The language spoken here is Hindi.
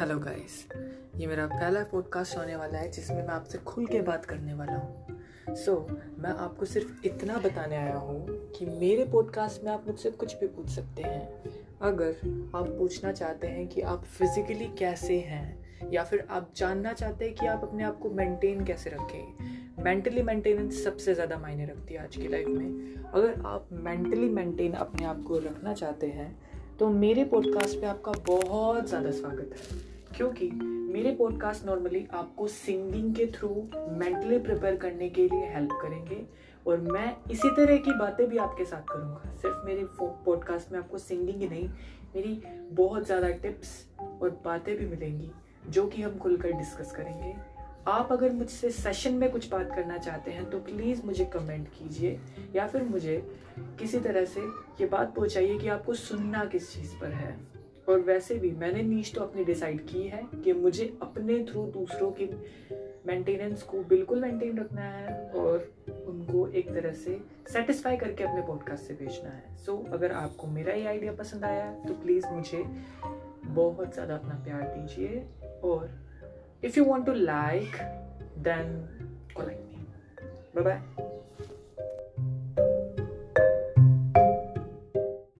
हेलो गाइस ये मेरा पहला पॉडकास्ट होने वाला है जिसमें मैं आपसे खुल के बात करने वाला हूँ। सो so, मैं आपको सिर्फ़ इतना बताने आया हूँ कि मेरे पॉडकास्ट में आप मुझसे कुछ भी पूछ सकते हैं। अगर आप पूछना चाहते हैं कि आप फिज़िकली कैसे हैं या फिर आप जानना चाहते हैं कि आप अपने आप को मेंटेन कैसे रखें मेंटली मेंटेनेंस सबसे ज़्यादा मायने रखती है आज की लाइफ में। अगर आप मेंटली मेंटेन अपने आप को रखना चाहते हैं तो मेरे पॉडकास्ट पे आपका बहुत ज़्यादा स्वागत है। क्योंकि मेरे पॉडकास्ट नॉर्मली आपको सिंगिंग के थ्रू मेंटली प्रिपेयर करने के लिए हेल्प करेंगे और मैं इसी तरह की बातें भी आपके साथ करूँगा। सिर्फ़ मेरे पॉडकास्ट में आपको सिंगिंग ही नहीं, मेरी बहुत ज़्यादा टिप्स और बातें भी मिलेंगी, जो कि हम खुलकर डिस्कस करेंगे। आप अगर मुझसे सेशन में कुछ बात करना चाहते हैं तो प्लीज़ मुझे कमेंट कीजिए या फिर मुझे किसी तरह से ये बात पहुंचाइए कि आपको सुनना किस चीज़ पर है। और वैसे भी मैंने नीच तो अपनी डिसाइड की है कि मुझे अपने थ्रू दूसरों की मेंटेनेंस को बिल्कुल मेंटेन रखना है और उनको एक तरह से सेटिस्फाई करके अपने पॉडकास्ट से भेजना है। सो so, अगर आपको मेरा ये आइडिया पसंद आया तो प्लीज़ मुझे बहुत ज़्यादा अपना प्यार दीजिए और If you want to like, then like me. Bye bye.